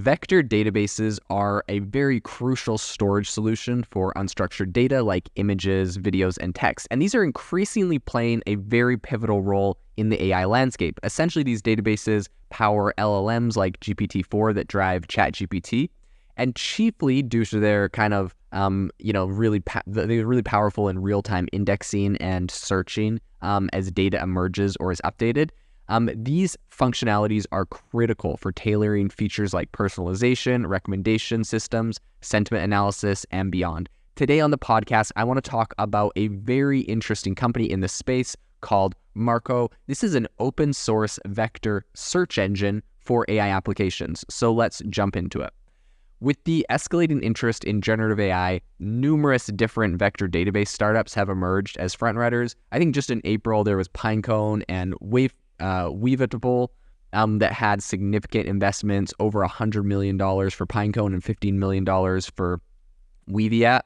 Vector databases are a very crucial storage solution for unstructured data like images, videos, and text. And these are increasingly playing a very pivotal role in the AI landscape. Essentially, these databases power LLMs like GPT 4 that drive ChatGPT. And chiefly due to their kind of, um, you know, really, they're really powerful in real time indexing and searching um, as data emerges or is updated. Um, these functionalities are critical for tailoring features like personalization, recommendation systems, sentiment analysis, and beyond. Today on the podcast, I want to talk about a very interesting company in the space called Marqo. This is an open source vector search engine for AI applications. So let's jump into it. With the escalating interest in generative AI, numerous different vector database startups have emerged as front frontrunners. I think just in April, there was Pinecone and Wave, uh, um, that had significant investments, over $100 million for Pinecone and $15 million for Weaviate.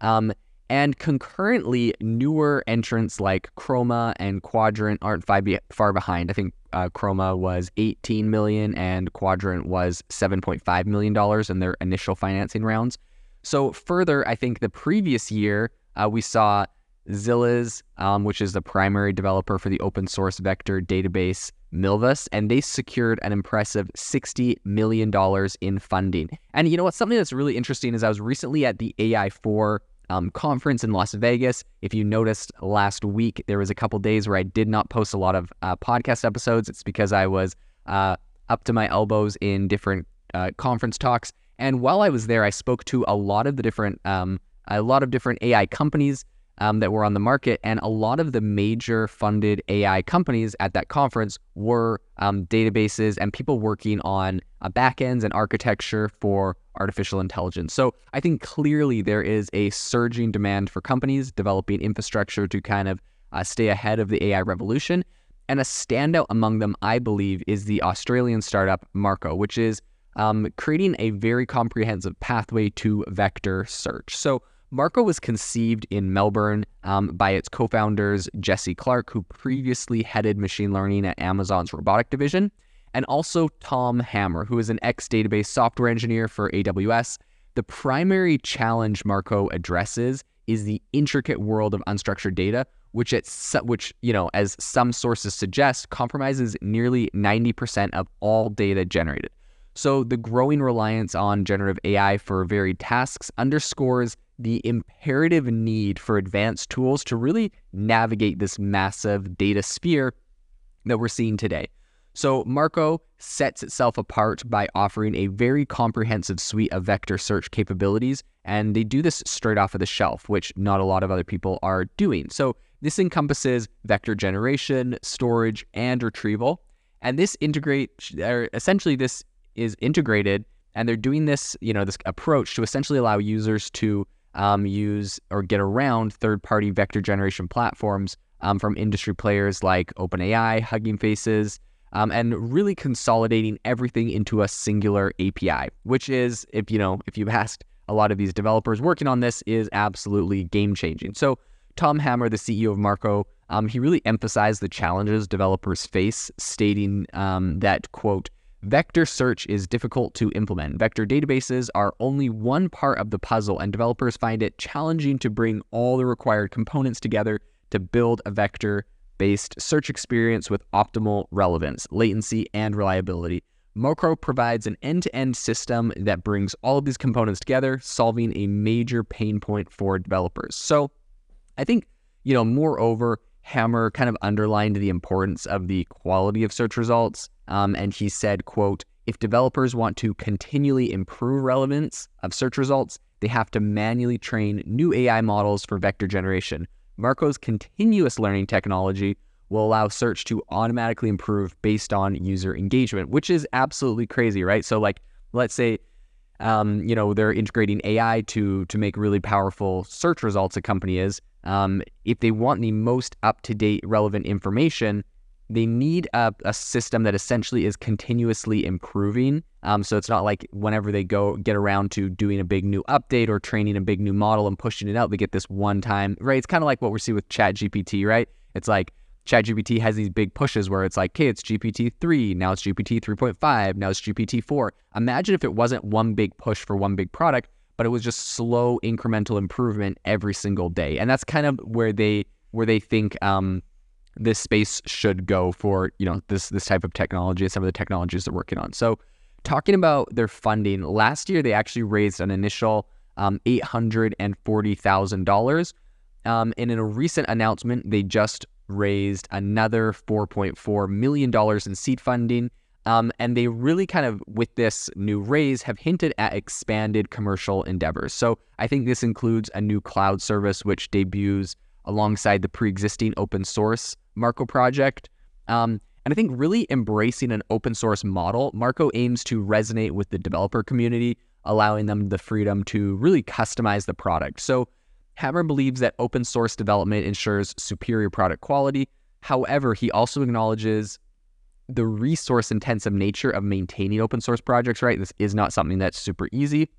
Um, and concurrently, newer entrants like Chroma and Qdrant aren't far behind. I think uh, Chroma was 18 million and Qdrant was 7.5 million dollars in their initial financing rounds. So further, I think the previous year uh, we saw Zilliz, um, which is the primary developer for the open source vector database Milvus, and they secured an impressive $60 million in funding. And you know what? Something that's really interesting is I was recently at the AI4 um, conference in Las Vegas. If you noticed last week, there was a couple days where I did not post a lot of uh, podcast episodes. It's because I was uh, up to my elbows in different uh, conference talks. And while I was there, I spoke to a lot of the different um, a lot of different AI companies um, that were on the market. And a lot of the major funded AI companies at that conference were um, databases and people working on uh, backends and architecture for artificial intelligence. So I think clearly there is a surging demand for companies developing infrastructure to kind of uh, stay ahead of the AI revolution. And a standout among them, I believe, is the Australian startup Marqo, which is um, creating a very comprehensive pathway to vector search. So Marqo was conceived in Melbourne um, by its co founders, Jesse Clark, who previously headed machine learning at Amazon's robotic division, and also Tom Hamer, who is an ex database software engineer for AWS. The primary challenge Marqo addresses is the intricate world of unstructured data, which it's which you know as some sources suggest compromises nearly 90% of all data generated. So the growing reliance on generative AI for varied tasks underscores the imperative need for advanced tools to really navigate this massive data sphere that we're seeing today. So, Marqo sets itself apart by offering a very comprehensive suite of vector search capabilities, and they do this straight off of the shelf, which not a lot of other people are doing. So, this encompasses vector generation, storage, and retrieval. And this integrate, or essentially, this is integrated, and they're doing this, you know, this approach to essentially allow users to um, use or get around third party vector generation platforms um, from industry players like OpenAI, Hugging Faces, um, and really consolidating everything into a singular API, which is, if you know, if you've asked a lot of these developers working on this, is absolutely game changing. So, Tom Hamer, the CEO of Marqo, um, he really emphasized the challenges developers face, stating um, that, quote, Vector search is difficult to implement. Vector databases are only one part of the puzzle, and developers find it challenging to bring all the required components together to build a vector based search experience with optimal relevance, latency, and reliability. Marqo provides an end to end system that brings all of these components together, solving a major pain point for developers. So I think, you know, moreover, Hamer kind of underlined the importance of the quality of search results. Um, and he said, quote, if developers want to continually improve relevance of search results, they have to manually train new AI models for vector generation. Marqo's continuous learning technology will allow search to automatically improve based on user engagement, which is absolutely crazy, right? So, like, let's say, um, you know, they're integrating AI to to make really powerful search results. A company is um, if they want the most up to date, relevant information, they need a, a, system that essentially is continuously improving. Um, so it's not like whenever they go get around to doing a big new update or training a big new model and pushing it out, they get this one time, right? It's kind of like what we see with Chat GPT, right? It's like ChatGPT has these big pushes where it's like, okay, it's GPT 3, now it's GPT 3.5, now it's GPT 4. Imagine if it wasn't one big push for one big product, but it was just slow incremental improvement every single day. And that's kind of where they where they think um, this space should go for you know this this type of technology and some of the technologies they're working on. So talking about their funding, last year they actually raised an initial um, eight hundred and forty thousand dollars. Um, and in a recent announcement, they just raised another $4.4 million in seed funding. Um, and they really kind of, with this new raise, have hinted at expanded commercial endeavors. So I think this includes a new cloud service, which debuts alongside the pre existing open source Marqo project. Um, and I think really embracing an open source model, Marqo aims to resonate with the developer community, allowing them the freedom to really customize the product. So Hamer believes that open source development ensures superior product quality. However, he also acknowledges the resource intensive nature of maintaining open source projects, right? This is not something that's super easy.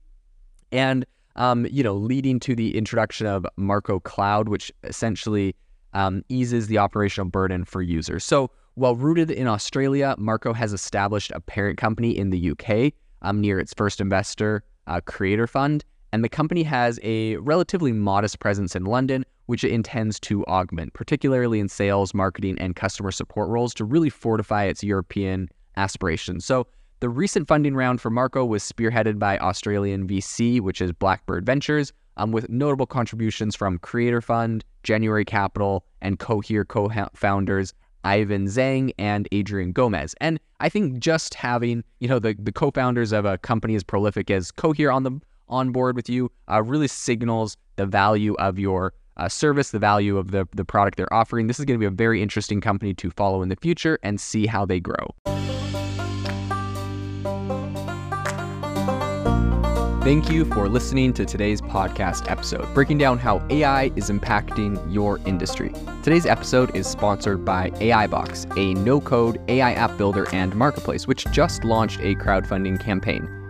And, um, you know, leading to the introduction of Marqo Cloud, which essentially um, eases the operational burden for users. So, while rooted in Australia, Marqo has established a parent company in the UK um, near its first investor, uh, Creator Fund, and the company has a relatively modest presence in London, which it intends to augment, particularly in sales, marketing, and customer support roles to really fortify its European aspirations. So, the recent funding round for Marqo was spearheaded by Australian VC, which is Blackbird Ventures, um, with notable contributions from Creator Fund, January Capital, and Cohere co founders Ivan Zhang and Adrian Gomez. And I think just having, you know, the, the co-founders of a company as prolific as Cohere on the on board with you uh, really signals the value of your uh, service, the value of the, the product they're offering. This is going to be a very interesting company to follow in the future and see how they grow. Thank you for listening to today's podcast episode, breaking down how AI is impacting your industry. Today's episode is sponsored by AIbox, a no code AI app builder and marketplace, which just launched a crowdfunding campaign.